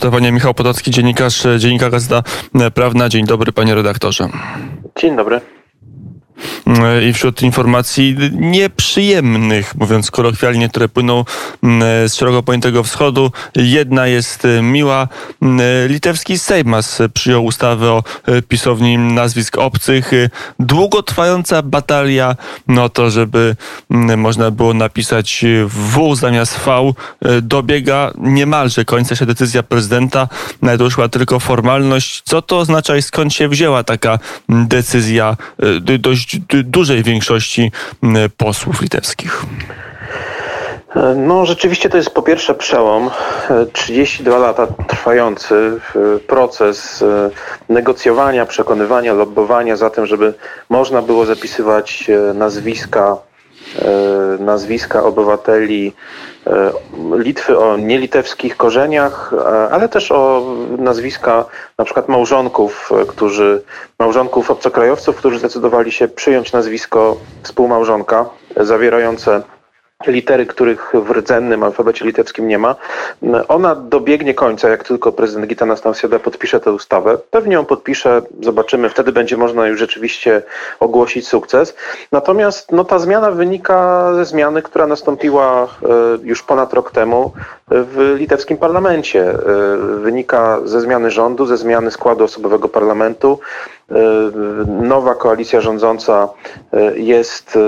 aresztowania. Michał Podolski, dziennikarz Dziennika Gazeta Prawna. Dzień dobry, panie redaktorze. Dzień dobry. E, i wśród informacji nieprzyjemnych, mówiąc kolokwialnie, które płyną mm, z szeroko pojętego wschodu. Jedna jest e, miła. E, litewski Sejmas przyjął ustawę o pisowni nazwisk obcych. Długotrwająca batalia no to, żeby można było napisać W zamiast V dobiega niemalże końca się decyzja prezydenta. Doszła tylko formalność. Co to oznacza i skąd się wzięła taka decyzja dość dużej większości posłów litewskich? No, rzeczywiście to jest po pierwsze przełom. 32 lata trwający proces e, negocjowania, przekonywania, lobbowania za tym, żeby można było zapisywać e, nazwiska, e, nazwiska obywateli E, Litwy o nielitewskich korzeniach, e, ale też o nazwiska na przykład małżonków, e, którzy, małżonków obcokrajowców, którzy zdecydowali się przyjąć nazwisko współmałżonka zawierające litery, których w rdzennym alfabecie litewskim nie ma. Ona dobiegnie końca, jak tylko prezydent Gitanas Nausėda podpisze tę ustawę. Pewnie ją podpisze, zobaczymy, wtedy będzie można już rzeczywiście ogłosić sukces. Natomiast no, ta zmiana wynika ze zmiany, która nastąpiła e, już ponad rok temu w litewskim parlamencie. E, wynika ze zmiany rządu, ze zmiany składu osobowego parlamentu. E, nowa koalicja rządząca jest,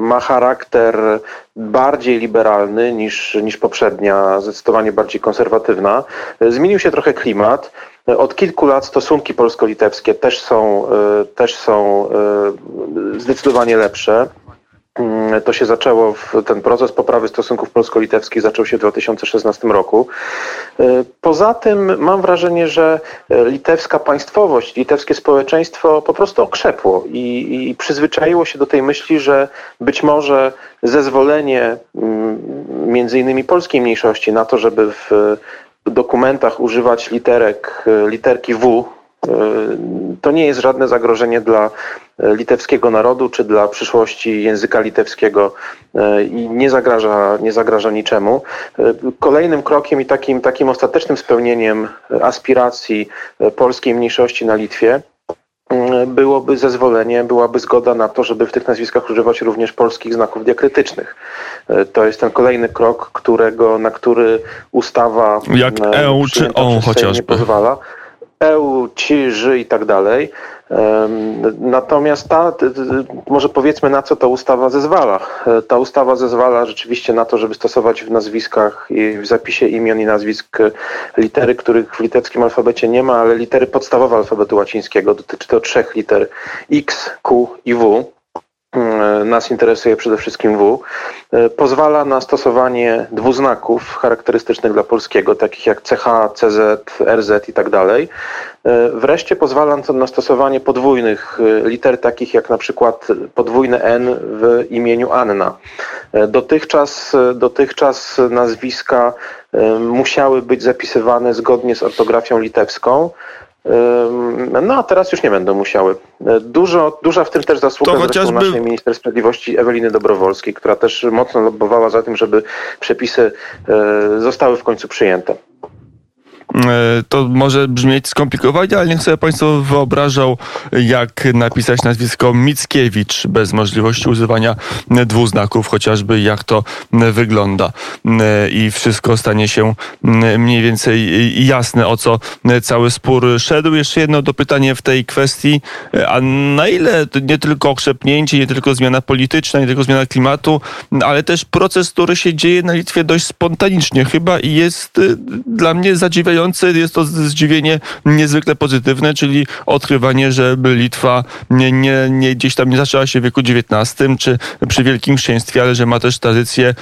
ma charakter bardziej liberalny niż, niż poprzednia, zdecydowanie bardziej konserwatywna. Zmienił się trochę klimat. Od kilku lat stosunki polsko-litewskie też są, e, też są e, zdecydowanie lepsze. Mm, to się zaczęło, ten proces poprawy stosunków polsko-litewskich zaczął się w 2016 roku. E, poza tym mam wrażenie, że litewska państwowość, litewskie społeczeństwo po prostu okrzepło i, i przyzwyczaiło się do tej myśli, że być może zezwolenie mm, między innymi polskiej mniejszości na to, żeby w dokumentach używać literek, literki W, to nie jest żadne zagrożenie dla litewskiego narodu czy dla przyszłości języka litewskiego i nie zagraża, nie zagraża niczemu. Kolejnym krokiem i takim, takim ostatecznym spełnieniem aspiracji polskiej mniejszości na Litwie byłoby zezwolenie, byłaby zgoda na to, żeby w tych nazwiskach używać również polskich znaków diakrytycznych. To jest ten kolejny krok, którego, na który ustawa jak EU czy ON chociażby nie pozwala. EU, ci, ży i tak dalej. Natomiast ta, może powiedzmy na co ta ustawa zezwala. E, ta ustawa zezwala rzeczywiście na to, żeby stosować w nazwiskach i w zapisie imion i nazwisk litery, których w litewskim alfabecie nie ma, ale litery podstawowe alfabetu łacińskiego. Dotyczy to trzech liter X, Q i W. E, nas interesuje przede wszystkim W, e, pozwala na stosowanie dwuznaków charakterystycznych dla polskiego, takich jak CH, CZ, RZ i tak dalej. E, wreszcie pozwala na stosowanie podwójnych liter, takich jak na przykład podwójne N w imieniu Anna. Dotychczas, dotychczas nazwiska musiały być zapisywane zgodnie z ortografią litewską. No a teraz już nie będą musiały. E, dużo, duża w tym też zasługa to chociażby... naszej minister sprawiedliwości Eweliny Dobrowolskiej, która też mocno lobbowała za tym, żeby przepisy e, zostały w końcu przyjęte. E, to może brzmieć skomplikowanie, ale niech sobie Państwo wyobrażał, jak napisać nazwisko Mickiewicz bez możliwości używania dwuznaków, chociażby jak to wygląda. E, I wszystko stanie się mniej więcej jasne, o co cały spór szedł. Jeszcze jedno dopytanie w tej kwestii, a na ile nie tylko okrzepnięcie, nie tylko zmiana polityczna, nie tylko zmiana klimatu, ale też proces, który się dzieje na Litwie dość spontanicznie chyba i jest e, dla mnie zadziwiający jest to zdziwienie niezwykle pozytywne, czyli odkrywanie, że Litwa nie, nie, nie gdzieś tam nie zaczęła się w wieku XIX czy przy Wielkim Księstwie, ale że ma też tradycję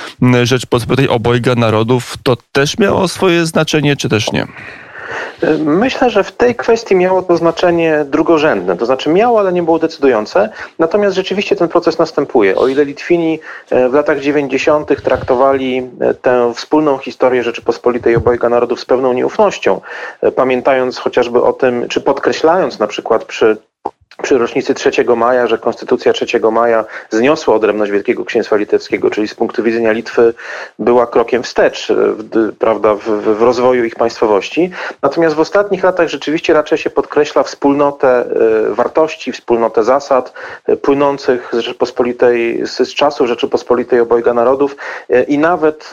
Rzeczpospolitej obojga narodów. To też miało swoje znaczenie, czy też nie? Myślę, że w tej kwestii miało to znaczenie drugorzędne, to znaczy miało, ale nie było decydujące. Natomiast rzeczywiście ten proces następuje. O ile Litwini e, w latach 90. traktowali e, tę wspólną historię Rzeczypospolitej obojga narodów z pewną nieufnością, e, pamiętając chociażby o tym, czy podkreślając na przykład przy przy rocznicy 3 maja, że Konstytucja 3 maja zniosła odrębność Wielkiego Księstwa Litewskiego, czyli z punktu widzenia Litwy była krokiem wstecz w, prawda, w, w rozwoju ich państwowości. Natomiast w ostatnich latach rzeczywiście raczej się podkreśla wspólnotę e, wartości, wspólnotę zasad e, płynących z Rzeczypospolitej, z, z czasu Rzeczypospolitej obojga narodów e, i nawet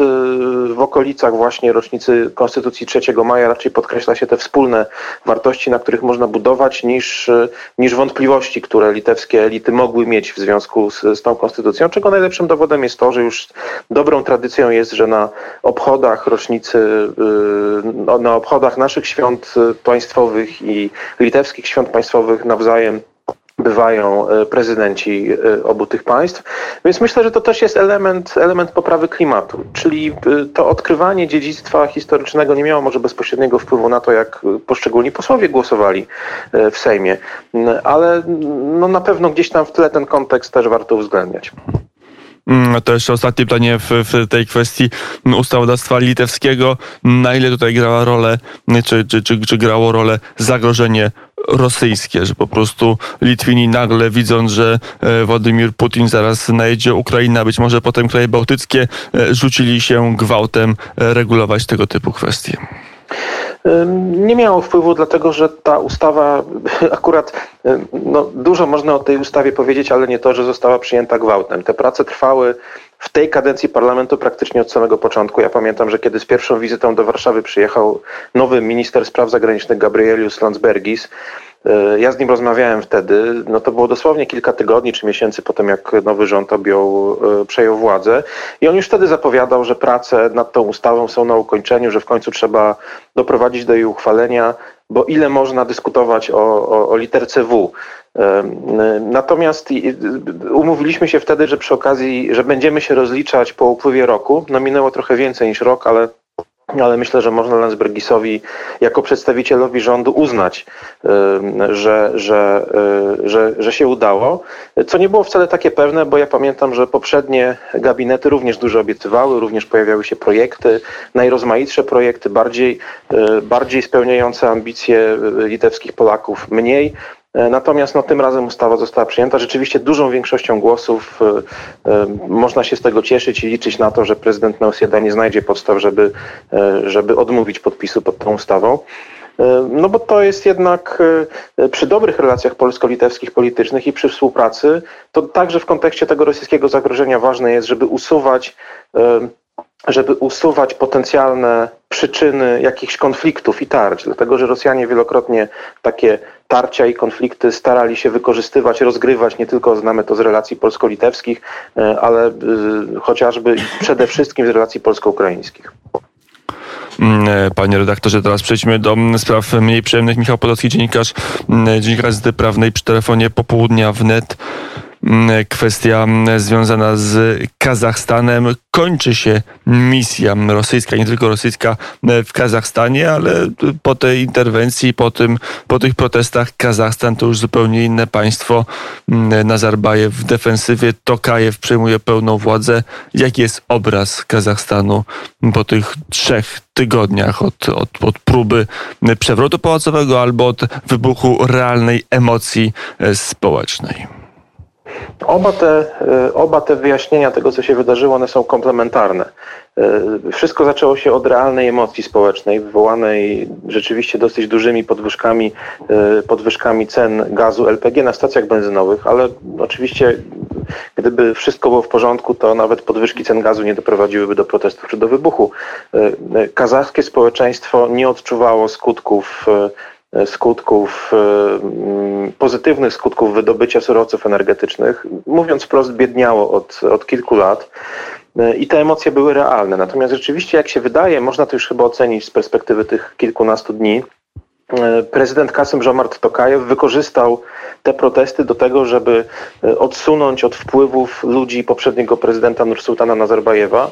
w okolicach właśnie rocznicy Konstytucji 3 maja raczej podkreśla się te wspólne wartości, na których można budować niż, niż wątpliwości wątpliwości, które litewskie elity mogły mieć w związku z, z tą konstytucją, czego najlepszym dowodem jest to, że już dobrą tradycją jest, że na obchodach rocznicy, y, na obchodach naszych świąt państwowych i litewskich świąt państwowych nawzajem bywają e, prezydenci e, obu tych państw. Więc myślę, że to też jest element, element poprawy klimatu, czyli e, to odkrywanie dziedzictwa historycznego nie miało może bezpośredniego wpływu na to, jak poszczególni posłowie głosowali w Sejmie, ale no na pewno gdzieś tam w tle ten kontekst też warto uwzględniać. Mm, to jeszcze ostatnie pytanie w, w, tej kwestii ustawodawstwa litewskiego. Na ile tutaj grała rolę, czy, czy, czy, czy grało rolę zagrożenie rosyjskie, że po prostu Litwini nagle widząc, że e, Władimir Putin zaraz najedzie Ukraina, być może potem kraje bałtyckie, e, rzucili się gwałtem e, regulować tego typu kwestie nie miało wpływu, dlatego że ta ustawa akurat no, dużo można o tej ustawie powiedzieć, ale nie to, że została przyjęta gwałtem. Te prace trwały w tej kadencji parlamentu praktycznie od samego początku. Ja pamiętam, że kiedy z pierwszą wizytą do Warszawy przyjechał nowy minister spraw zagranicznych Gabrielius Landsbergis, e, ja z nim rozmawiałem wtedy, no to było dosłownie kilka tygodni czy miesięcy po tym, jak nowy rząd objął, e, przejął władzę. I on już wtedy zapowiadał, że prace nad tą ustawą są na ukończeniu, że w końcu trzeba doprowadzić do jej uchwalenia, bo ile można dyskutować o, o, o literce W. Natomiast umówiliśmy się wtedy, że przy okazji, że będziemy się rozliczać po upływie roku. No minęło trochę więcej niż rok, ale ale myślę, że można Landsbergisowi jako przedstawicielowi rządu uznać, że, że, e, że, że się udało, co nie było wcale takie pewne, bo ja pamiętam, że poprzednie gabinety również dużo obiecywały, również pojawiały się projekty, najrozmaitsze projekty, bardziej, e, bardziej spełniające ambicje litewskich Polaków, mniej. E, natomiast no, tym razem ustawa została przyjęta rzeczywiście dużą większością głosów. E, e, można się z tego cieszyć i liczyć na to, że prezydent Nausjeda nie znajdzie podstaw, żeby, żeby odmówić podpisu pod tą ustawą. No bo to jest jednak przy dobrych relacjach polsko-litewskich politycznych i przy współpracy, to także w kontekście tego rosyjskiego zagrożenia ważne jest, żeby usuwać żeby usuwać potencjalne przyczyny jakichś konfliktów i tarć, dlatego że Rosjanie wielokrotnie takie tarcia i konflikty starali się wykorzystywać, rozgrywać, nie tylko znamy to z relacji polsko-litewskich, e, ale e, chociażby przede wszystkim z relacji polsko-ukraińskich. Mm, e, panie redaktorze, teraz przejdźmy do mm, spraw mniej przyjemnych. Michał Podolski, dziennikarz, mm, dziennikarz Gazety Prawnej przy telefonie popołudnia wnet. Mm, kwestia mm, związana z Kazachstanem. Kończy się misja rosyjska, nie tylko rosyjska mm, w Kazachstanie, ale po tej interwencji, po, tym, po tych protestach Kazachstan to już zupełnie inne państwo. Nazarbajew w defensywie, Tokajew przejmuje pełną władzę. Jaki jest obraz Kazachstanu po tych trzech tygodniach od, od, od próby przewrotu pałacowego albo od wybuchu realnej emocji e, społecznej? Oba te, e, oba te wyjaśnienia tego, co się wydarzyło, one są komplementarne. E, wszystko zaczęło się od realnej emocji społecznej, wywołanej rzeczywiście dosyć dużymi podwyżkami, e, podwyżkami cen gazu LPG na stacjach benzynowych, ale oczywiście gdyby wszystko było w porządku, to nawet podwyżki cen gazu nie doprowadziłyby do protestów czy do wybuchu. Kazachskie społeczeństwo nie odczuwało skutków skutków, e, mm, pozytywnych skutków wydobycia surowców energetycznych, mówiąc wprost, biedniało od, od kilku lat. E, I te emocje były realne. Natomiast rzeczywiście, jak się wydaje, można to już chyba ocenić z perspektywy tych kilkunastu dni, e, prezydent Kasym Żomart Tokajew wykorzystał te protesty do tego, żeby odsunąć od wpływów ludzi poprzedniego prezydenta Nursultana Nazarbajewa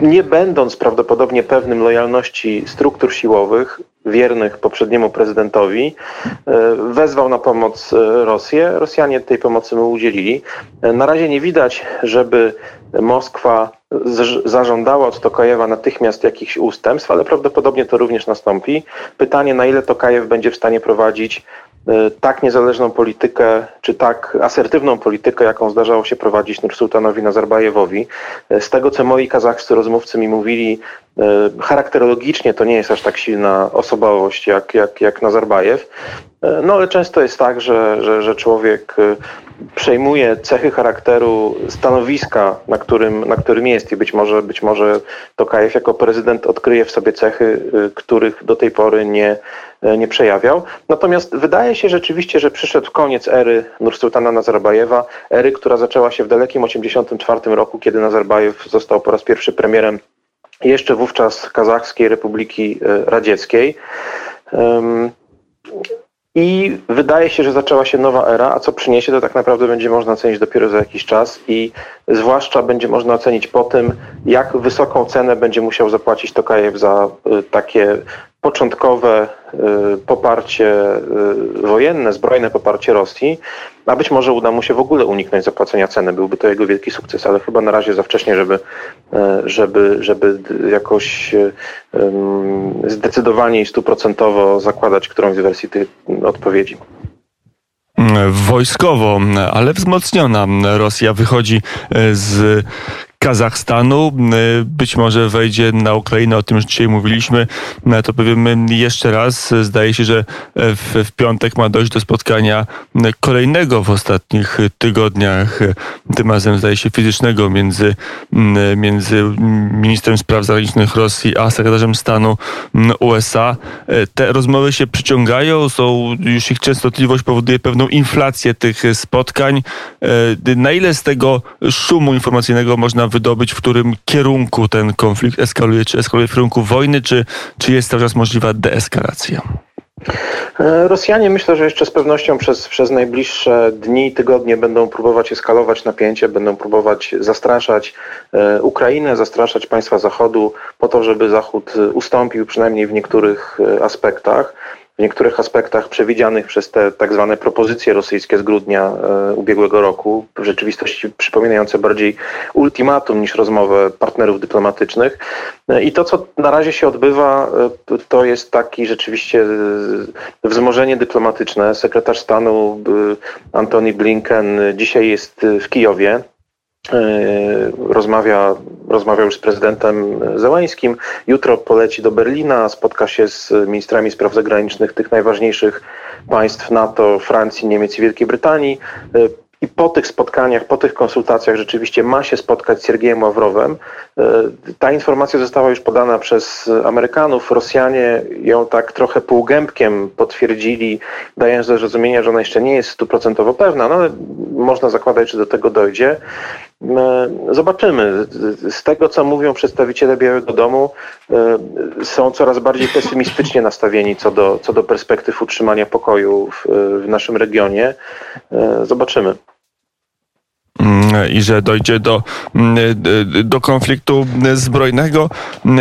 nie będąc prawdopodobnie pewnym lojalności struktur siłowych, wiernych poprzedniemu prezydentowi, e, wezwał na pomoc e, Rosję. Rosjanie tej pomocy mu udzielili. E, na razie nie widać, żeby Moskwa zażądała od Tokajewa natychmiast jakichś ustępstw, ale prawdopodobnie to również nastąpi. Pytanie, na ile Tokajew będzie w stanie prowadzić tak niezależną politykę, czy tak asertywną politykę, jaką zdarzało się prowadzić Nursultanowi Nazarbajewowi. Z tego, co moi kazachscy rozmówcy mi mówili, charakterologicznie to nie jest aż tak silna osobowość jak, jak, jak Nazarbajew, no ale często jest tak, że, że, że człowiek przejmuje cechy charakteru stanowiska, na którym, na którym jest i być może, być może Tokajew jako prezydent odkryje w sobie cechy, y, których do tej pory nie, y, nie przejawiał. Natomiast wydaje się rzeczywiście, że przyszedł koniec ery Nursultana Nazarbajewa, ery, która zaczęła się w dalekim 1984 roku, kiedy Nazarbajew został po raz pierwszy premierem jeszcze wówczas Kazachskiej Republiki y, Radzieckiej. I wydaje się, że zaczęła się nowa era, a co przyniesie, to tak naprawdę będzie można ocenić dopiero za jakiś czas i zwłaszcza będzie można ocenić po tym, jak wysoką cenę będzie musiał zapłacić Tokajew za y, takie początkowe y, poparcie y, wojenne, zbrojne poparcie Rosji, a być może uda mu się w ogóle uniknąć zapłacenia ceny. Byłby to jego wielki sukces, ale chyba na razie za wcześnie, żeby, żeby, żeby jakoś zdecydowanie i stuprocentowo zakładać którąś z wersji tych odpowiedzi wojskowo, ale wzmocniona Rosja wychodzi z Kazachstanu. Y, być może wejdzie na Ukrainę, o tym już dzisiaj mówiliśmy. No, to powiemy jeszcze raz. Zdaje się, że w, w piątek ma dojść do spotkania kolejnego w ostatnich tygodniach, tym razem zdaje się fizycznego między, między ministrem spraw zagranicznych Rosji a sekretarzem stanu USA. Te rozmowy się przyciągają, są, już ich częstotliwość powoduje pewną inflację tych spotkań. Na ile z tego szumu informacyjnego można wydobyć, w którym kierunku ten konflikt eskaluje, czy eskaluje w kierunku wojny, czy, czy jest cały czas możliwa deeskalacja? E, Rosjanie myślę, że jeszcze z pewnością przez, przez najbliższe dni tygodnie będą próbować eskalować napięcie, będą próbować zastraszać e, Ukrainę, zastraszać państwa Zachodu po to, żeby Zachód ustąpił przynajmniej w niektórych e, aspektach w niektórych aspektach przewidzianych przez te tak zwane propozycje rosyjskie z grudnia e, ubiegłego roku, w rzeczywistości przypominające bardziej ultimatum niż rozmowę partnerów dyplomatycznych. E, I to, co na razie się odbywa, e, to jest taki rzeczywiście wzmożenie dyplomatyczne. Sekretarz stanu Antony Blinken dzisiaj jest w Kijowie. Rozmawia, rozmawiał już z prezydentem Zełańskim. Jutro poleci do Berlina, spotka się z ministrami spraw zagranicznych tych najważniejszych państw NATO, Francji, Niemiec i Wielkiej Brytanii. I po tych spotkaniach, po tych konsultacjach rzeczywiście ma się spotkać z Siergiejem Ławrowem. Ta informacja została już podana przez Amerykanów. Rosjanie ją tak trochę półgębkiem potwierdzili, dając do zrozumienia, że ona jeszcze nie jest stuprocentowo pewna, no ale można zakładać, że do tego dojdzie. E, zobaczymy. Z tego, co mówią przedstawiciele Białego Domu, e, są coraz bardziej pesymistycznie nastawieni co do, co do perspektyw utrzymania pokoju w, w naszym regionie. E, zobaczymy mm, i że dojdzie do, mm, do konfliktu zbrojnego.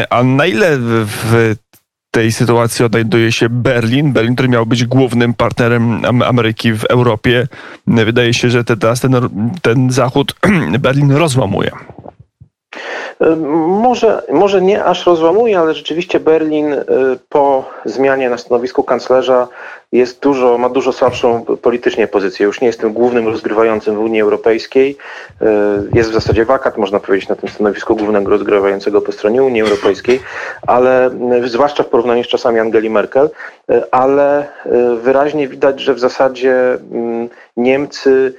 A na ile w tej sytuacji odnajduje się Berlin. Berlin, który miał być głównym partnerem Ameryki w Europie. Wydaje się, że teraz ten, ten Zachód Berlin rozłamuje. Może, może nie aż rozłamuje, ale rzeczywiście Berlin y, po zmianie na stanowisku kanclerza jest dużo, ma dużo słabszą politycznie pozycję. Już nie jest tym głównym rozgrywającym w Unii Europejskiej. Y, jest w zasadzie wakat, można powiedzieć, na tym stanowisku głównego rozgrywającego po stronie Unii Europejskiej, ale y, zwłaszcza w porównaniu z czasami Angeli Merkel, ale wyraźnie widać, że w zasadzie mm, Niemcy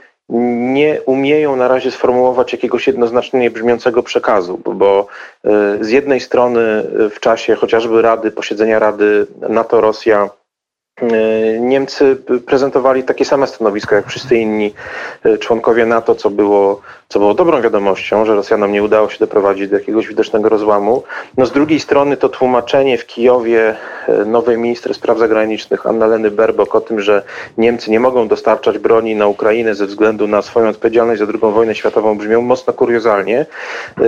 nie umieją na razie sformułować jakiegoś jednoznacznie brzmiącego przekazu, bo e, z jednej strony w czasie chociażby Rady, posiedzenia Rady NATO-Rosja Niemcy prezentowali takie same stanowisko jak wszyscy inni e, członkowie NATO, co było, co było dobrą wiadomością, że Rosjanom nie udało się doprowadzić do jakiegoś widocznego rozłamu. No z drugiej strony to tłumaczenie w Kijowie e, nowej minister spraw zagranicznych Annaleny Berbok o tym, że Niemcy nie mogą dostarczać broni na Ukrainę ze względu na swoją odpowiedzialność za II wojnę światową brzmią mocno kuriozalnie.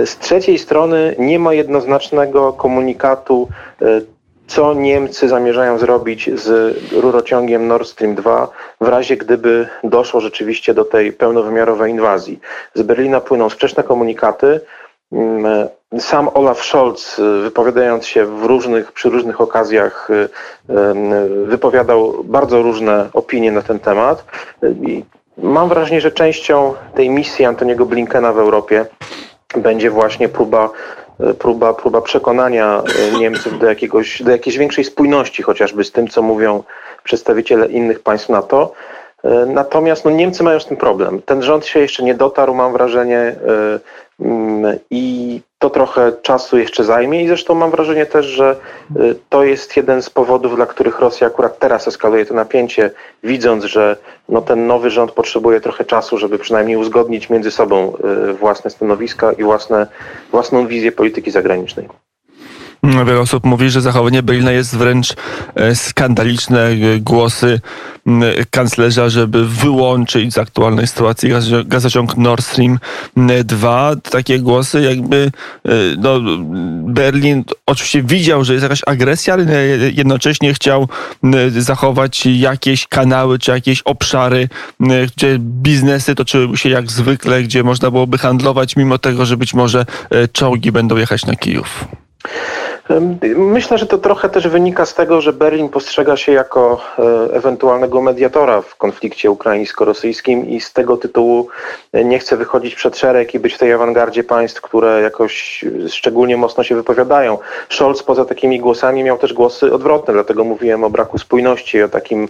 Z trzeciej strony nie ma jednoznacznego komunikatu co Niemcy zamierzają zrobić z rurociągiem Nord Stream 2 w razie gdyby doszło rzeczywiście do tej pełnowymiarowej inwazji. Z Berlina płyną sprzeczne komunikaty. mm, sam Olaf Scholz, wypowiadając się w różnych, przy różnych okazjach, wypowiadał bardzo różne opinie na ten temat. Mam wrażenie, że częścią tej misji Antoniego Blinkena w Europie będzie właśnie próba próba, próba przekonania Niemców do, jakiegoś, do jakiejś większej spójności, chociażby z tym, co mówią przedstawiciele innych państw NATO. Natomiast no, Niemcy mają z tym problem. Ten rząd się jeszcze nie dotarł, mam wrażenie, mm, i to trochę czasu jeszcze zajmie. I zresztą mam wrażenie też, że y, to jest jeden z powodów, dla których Rosja akurat teraz eskaluje to napięcie, widząc, że no, ten nowy rząd potrzebuje trochę czasu, żeby przynajmniej uzgodnić między sobą y, własne stanowiska i własne, własną wizję polityki zagranicznej. Wiele osób mówi, że zachowanie Berlina jest wręcz e, skandaliczne. E, głosy kanclerza, żeby wyłączyć z aktualnej sytuacji gazociąg Nord Stream 2. Takie głosy jakby e, no, Berlin oczywiście widział, że jest jakaś agresja, ale jednocześnie chciał zachować jakieś kanały czy jakieś obszary, gdzie biznesy toczyłyby się jak zwykle, gdzie można byłoby handlować, mimo tego, że być może czołgi będą jechać na Kijów. Myślę, że to trochę też wynika z tego, że Berlin postrzega się jako e, ewentualnego mediatora w konflikcie ukraińsko-rosyjskim i z tego tytułu nie chce wychodzić przed szereg i być w tej awangardzie państw, które jakoś szczególnie mocno się wypowiadają. Scholz poza takimi głosami miał też głosy odwrotne, dlatego mówiłem o braku spójności, o takim,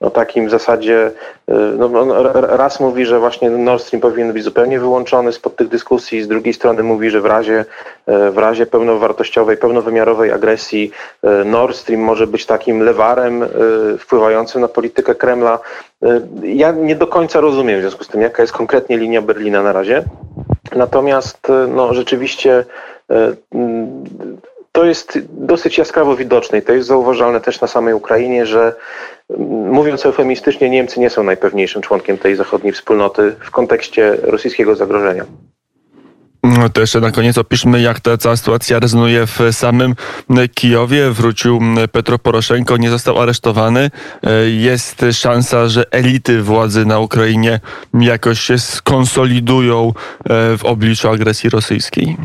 o takim zasadzie, e, no, raz mówi, że właśnie Nord Stream powinien być zupełnie wyłączony spod tych dyskusji, z drugiej strony mówi, że w razie, e, w razie pełnowartościowej, pełnowymiarowej wymiarowej agresji e, Nord Stream może być takim lewarem e, wpływającym na politykę Kremla. E, ja nie do końca rozumiem w związku z tym, jaka jest konkretnie linia Berlina na razie. Natomiast no, rzeczywiście to jest dosyć jaskrawo widoczne i to jest zauważalne też na samej Ukrainie, że mówiąc eufemistycznie, Niemcy nie są najpewniejszym członkiem tej zachodniej wspólnoty w kontekście rosyjskiego zagrożenia. No to jeszcze na koniec opiszmy, jak ta cała sytuacja rezonuje w samym Kijowie. Wrócił Petro Poroszenko, nie został aresztowany. Jest szansa, że elity władzy na Ukrainie jakoś się skonsolidują e, w obliczu agresji rosyjskiej.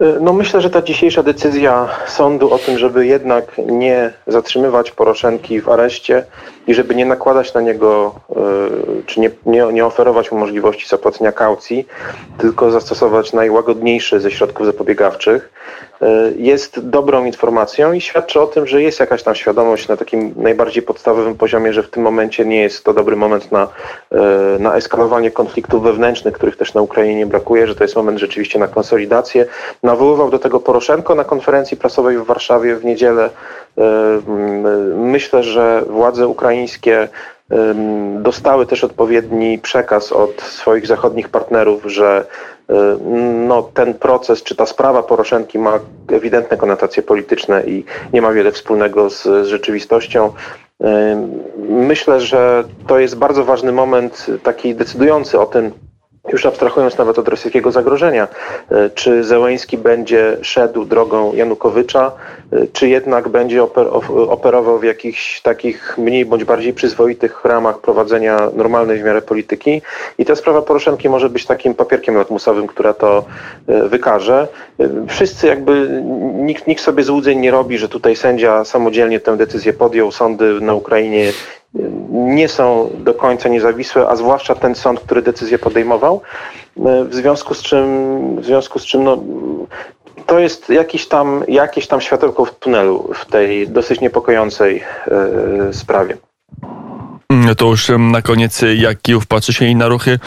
E, no myślę, że ta dzisiejsza decyzja sądu o tym, żeby jednak nie zatrzymywać Poroszenki w areszcie i żeby nie nakładać na niego, e, czy nie, nie, nie oferować mu możliwości zapłacenia kaucji, tylko zastosować najłagodniejszy ze środków zapobiegawczych, E, jest dobrą informacją i świadczy o tym, że jest jakaś tam świadomość na takim najbardziej podstawowym poziomie, że w tym momencie nie jest to dobry moment na, e, na eskalowanie konfliktów wewnętrznych, których też na Ukrainie brakuje, że to jest moment rzeczywiście na konsolidację. Nawoływał do tego Poroszenko na konferencji prasowej w Warszawie w niedzielę. Myślę, że władze ukraińskie dostały też odpowiedni przekaz od swoich zachodnich partnerów, że no, ten proces, czy ta sprawa Poroszenki ma ewidentne konotacje polityczne i nie ma wiele wspólnego z, z rzeczywistością. Myślę, że to jest bardzo ważny moment, taki decydujący o tym, już abstrahując nawet od rosyjskiego zagrożenia, e, czy Zełęński będzie szedł drogą Janukowycza, e, czy jednak będzie operował w jakichś takich mniej bądź bardziej przyzwoitych ramach prowadzenia normalnej w miarę polityki. I ta sprawa Poroszenki może być takim papierkiem lakmusowym, która to e, wykaże. Wszyscy jakby, nikt, nikt sobie złudzeń nie robi, że tutaj sędzia samodzielnie tę decyzję podjął. Sądy na Ukrainie nie są do końca niezawisłe, a zwłaszcza ten sąd, który decyzję podejmował, w związku z czym, w związku z czym no, to jest jakieś tam, jakieś tam światełko w tunelu w tej dosyć niepokojącej e, sprawie. No to już na koniec, jak Kijów patrzy się i na ruchy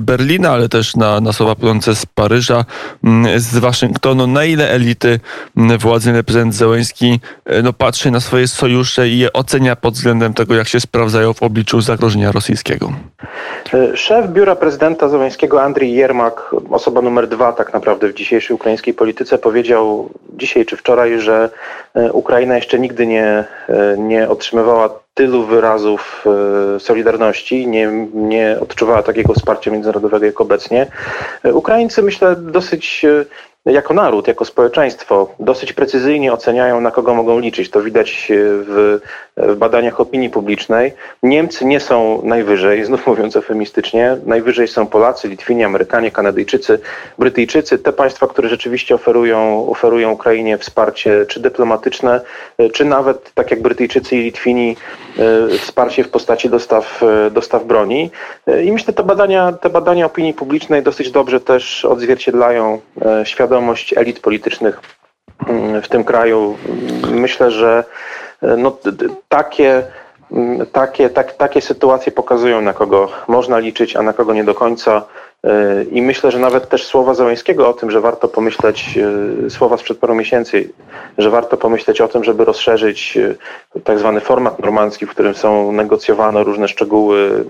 Berlina, ale też na, na słowa płynące z Paryża, z Waszyngtonu, na ile elity władzy prezydent Zełęński e, no, patrzy na swoje sojusze i je ocenia pod względem tego, jak się sprawdzają w obliczu zagrożenia rosyjskiego? E, szef biura prezydenta Zełęńskiego, Andrii Jermak, osoba numer dwa tak naprawdę w dzisiejszej ukraińskiej polityce, powiedział dzisiaj czy wczoraj, że e, Ukraina jeszcze nigdy nie, nie otrzymywała tylu wyrazów e, solidarności, nie, nie odczuwała takiego wsparcia międzynarodowego jak obecnie. E, Ukraińcy, myślę, dosyć e, jako naród, jako społeczeństwo dosyć precyzyjnie oceniają, na kogo mogą liczyć. To widać w, w badaniach opinii publicznej. Niemcy nie są najwyżej, znów mówiąc eufemistycznie, najwyżej są Polacy, Litwini, Amerykanie, Kanadyjczycy, Brytyjczycy, te państwa, które rzeczywiście oferują, oferują Ukrainie wsparcie czy dyplomatyczne, czy nawet, tak jak Brytyjczycy i Litwini, wsparcie w postaci dostaw, dostaw broni. I myślę, te badania, te badania opinii publicznej dosyć dobrze też odzwierciedlają świadomość elit politycznych mm, w tym kraju. Myślę, że no, takie takie, tak, takie sytuacje pokazują, na kogo można liczyć, a na kogo nie do końca. E, I myślę, że nawet też słowa Załęskiego o tym, że warto pomyśleć, e, słowa sprzed paru miesięcy, że warto pomyśleć o tym, żeby rozszerzyć e, tak zwany format normandzki, w którym są negocjowane różne szczegóły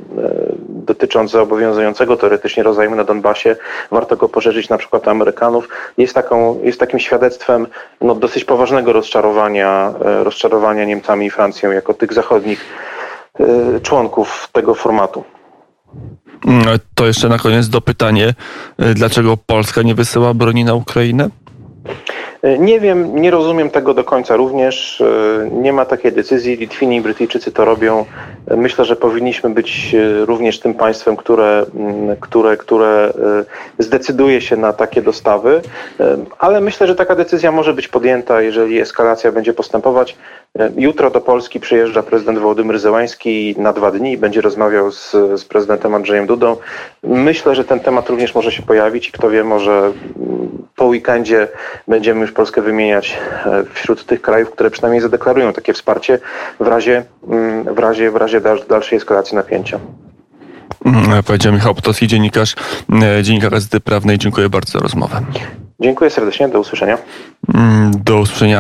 dotyczące obowiązującego teoretycznie rozejmu na Donbasie. Warto go poszerzyć na przykład Amerykanów. Jest, taką, jest takim świadectwem no, dosyć poważnego rozczarowania, rozczarowania Niemcami i Francją jako tych zachodnich członków tego formatu. Mm, to jeszcze na koniec dopytanie, y, dlaczego Polska nie wysyła broni na Ukrainę? Y, nie wiem, nie rozumiem tego do końca również. Y, nie ma takiej decyzji. Litwini i Brytyjczycy to robią. Myślę, że powinniśmy być również tym państwem, które, mm, które, które zdecyduje się na takie dostawy, ale myślę, że taka decyzja może być podjęta, jeżeli eskalacja będzie postępować. Jutro do Polski przyjeżdża prezydent Wołodymyr Zełański na dwa dni i będzie rozmawiał z, z prezydentem Andrzejem Dudą. Myślę, że ten temat również może się pojawić i kto wie, może po weekendzie będziemy już Polskę wymieniać e, wśród tych krajów, które przynajmniej zadeklarują takie wsparcie w razie, mm, w razie, w razie dalszej eskalacji napięcia. Mm, powiedział Michał Potowski, dziennikarz, e, dziennikarz Gazety Prawnej. Dziękuję bardzo za rozmowę. Dziękuję serdecznie, do usłyszenia. Mm, do usłyszenia.